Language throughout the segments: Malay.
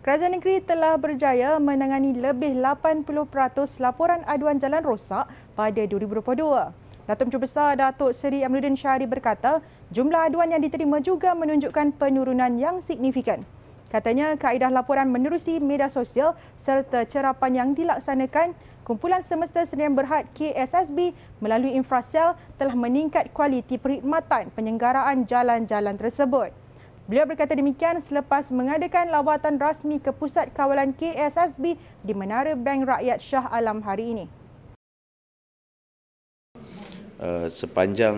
Kerajaan negeri telah berjaya menangani lebih 80% laporan aduan jalan rosak pada 2022. Datuk Menteri Besar Datuk Seri Amruddin Syahri berkata, jumlah aduan yang diterima juga menunjukkan penurunan yang signifikan. Katanya, kaedah laporan menerusi media sosial serta cerapan yang dilaksanakan Kumpulan Semesta Sdn Berhad KSSB melalui infrasel telah meningkat kualiti perkhidmatan penyenggaraan jalan-jalan tersebut. Beliau berkata demikian selepas mengadakan lawatan rasmi ke Pusat Kawalan KSSB di Menara Bank Rakyat Shah Alam hari ini. Uh, sepanjang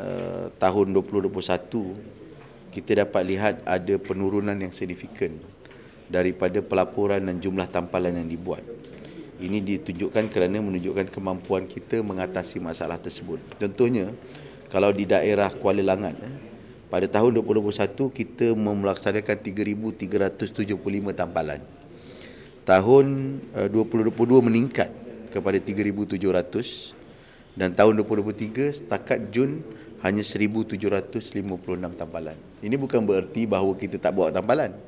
uh, tahun 2021, kita dapat lihat ada penurunan yang signifikan daripada pelaporan dan jumlah tampalan yang dibuat. Ini ditunjukkan kerana menunjukkan kemampuan kita mengatasi masalah tersebut. Contohnya, kalau di daerah Kuala Langat, eh, pada tahun 2021 kita melaksanakan 3375 tampalan. Tahun 2022 eh, meningkat kepada 3700 dan tahun 2023 setakat Jun hanya 1756 tampalan. Ini bukan bererti bahawa kita tak buat tampalan.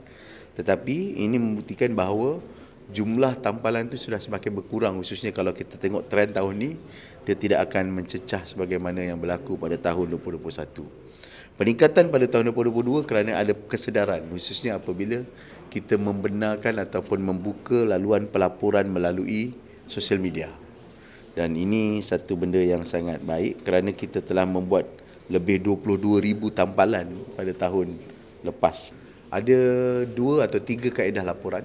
Tetapi ini membuktikan bahawa jumlah tampalan itu sudah semakin berkurang khususnya kalau kita tengok trend tahun ini dia tidak akan mencecah sebagaimana yang berlaku pada tahun 2021. Peningkatan pada tahun 2022 kerana ada kesedaran khususnya apabila kita membenarkan ataupun membuka laluan pelaporan melalui sosial media. Dan ini satu benda yang sangat baik kerana kita telah membuat lebih 22,000 tampalan pada tahun lepas. Ada dua atau tiga kaedah laporan.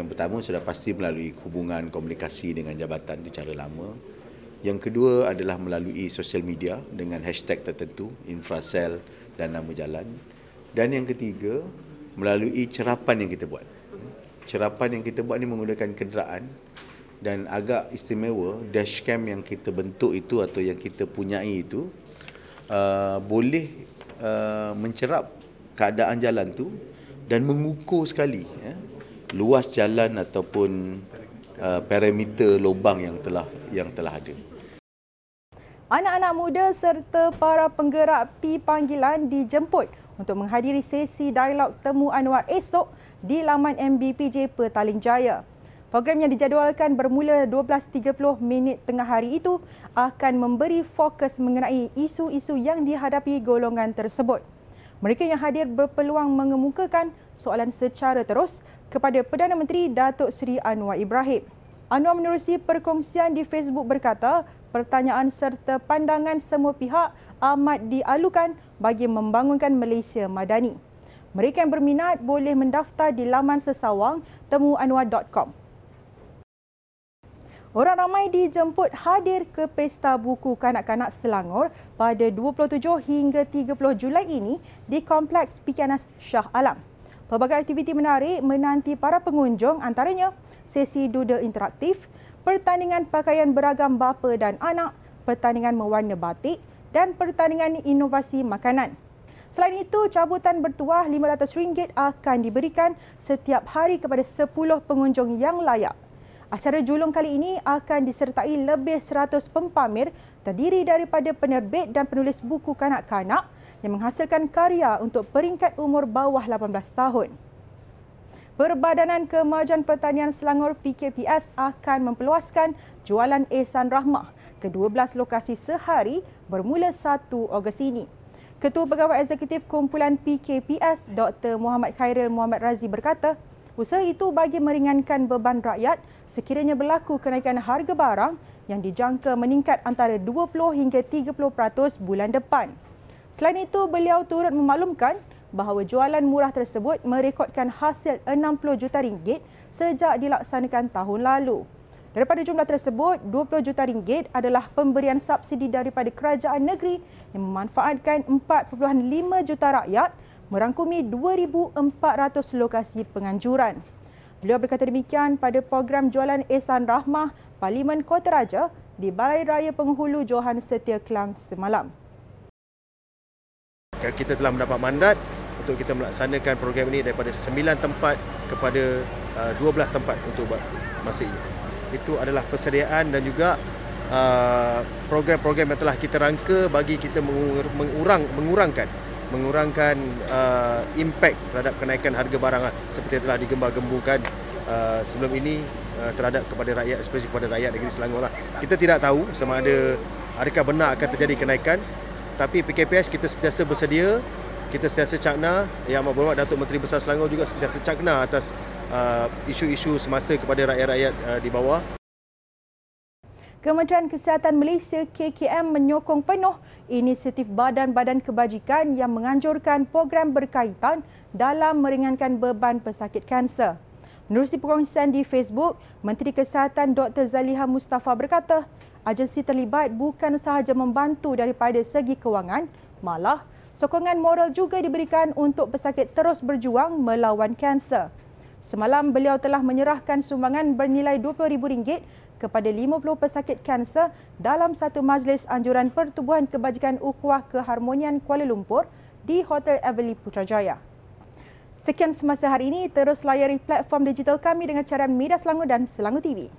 Yang pertama sudah pasti melalui hubungan komunikasi dengan jabatan itu cara lama. Yang kedua adalah melalui sosial media dengan hashtag tertentu, infrasel dan nama jalan. Dan yang ketiga, melalui cerapan yang kita buat. Cerapan yang kita buat ni menggunakan kenderaan dan agak istimewa dashcam yang kita bentuk itu atau yang kita punyai itu uh, boleh uh, mencerap keadaan jalan tu dan mengukur sekali ya, luas jalan ataupun uh, parameter lubang yang telah yang telah ada. Anak-anak muda serta para penggerak P panggilan dijemput untuk menghadiri sesi dialog temu Anwar esok di laman MBPJ Petaling Jaya. Program yang dijadualkan bermula 12.30 minit tengah hari itu akan memberi fokus mengenai isu-isu yang dihadapi golongan tersebut. Mereka yang hadir berpeluang mengemukakan soalan secara terus kepada Perdana Menteri Datuk Seri Anwar Ibrahim. Anwar menerusi perkongsian di Facebook berkata, pertanyaan serta pandangan semua pihak amat dialukan bagi membangunkan Malaysia Madani. Mereka yang berminat boleh mendaftar di laman sesawang temuanwar.com. Orang ramai dijemput hadir ke Pesta Buku Kanak-Kanak Selangor pada 27 hingga 30 Julai ini di Kompleks Pikianas Shah Alam. Pelbagai aktiviti menarik menanti para pengunjung antaranya sesi doodle interaktif, pertandingan pakaian beragam bapa dan anak, pertandingan mewarna batik dan pertandingan inovasi makanan. Selain itu, cabutan bertuah RM500 akan diberikan setiap hari kepada 10 pengunjung yang layak. Acara julung kali ini akan disertai lebih 100 pempamer terdiri daripada penerbit dan penulis buku kanak-kanak yang menghasilkan karya untuk peringkat umur bawah 18 tahun. Perbadanan Kemajuan Pertanian Selangor PKPS akan memperluaskan jualan Ehsan Rahmah ke 12 lokasi sehari bermula 1 Ogos ini. Ketua Pegawai Eksekutif Kumpulan PKPS Dr. Muhammad Khairil Muhammad Razi berkata, usaha itu bagi meringankan beban rakyat sekiranya berlaku kenaikan harga barang yang dijangka meningkat antara 20 hingga 30% bulan depan. Selain itu, beliau turut memaklumkan bahawa jualan murah tersebut merekodkan hasil 60 juta ringgit sejak dilaksanakan tahun lalu. Daripada jumlah tersebut, 20 juta ringgit adalah pemberian subsidi daripada kerajaan negeri yang memanfaatkan 4.5 juta rakyat merangkumi 2,400 lokasi penganjuran. Beliau berkata demikian pada program jualan Ehsan Rahmah Parlimen Kota Raja di Balai Raya Penghulu Johan Setia Kelang semalam. Kita telah mendapat mandat untuk kita melaksanakan program ini daripada 9 tempat kepada uh, 12 tempat untuk buat masa ini. Itu adalah persediaan dan juga uh, program-program yang telah kita rangka bagi kita mengurang mengurangkan mengurangkan uh, impact terhadap kenaikan harga barang lah, seperti yang telah digembar-gembungkan uh, sebelum ini uh, terhadap kepada rakyat, especially kepada rakyat negeri Selangor lah. Kita tidak tahu sama ada adakah benar akan terjadi kenaikan tapi PKPS kita sentiasa bersedia kita sentiasa cakna Yang Amat Berhormat Datuk Menteri Besar Selangor juga sentiasa cakna atas uh, isu-isu semasa kepada rakyat-rakyat uh, di bawah Kementerian Kesihatan Malaysia KKM menyokong penuh inisiatif badan-badan kebajikan yang menganjurkan program berkaitan dalam meringankan beban pesakit kanser. Menerusi perkongsian di Facebook, Menteri Kesihatan Dr. Zaliha Mustafa berkata, agensi terlibat bukan sahaja membantu daripada segi kewangan, malah sokongan moral juga diberikan untuk pesakit terus berjuang melawan kanser. Semalam beliau telah menyerahkan sumbangan bernilai RM20,000 kepada 50 pesakit kanser dalam satu majlis anjuran Pertubuhan Kebajikan Ukhuwah Keharmonian Kuala Lumpur di Hotel Everly Putrajaya. Sekian semasa hari ini, terus layari platform digital kami dengan cara Media Selangor dan Selangor TV.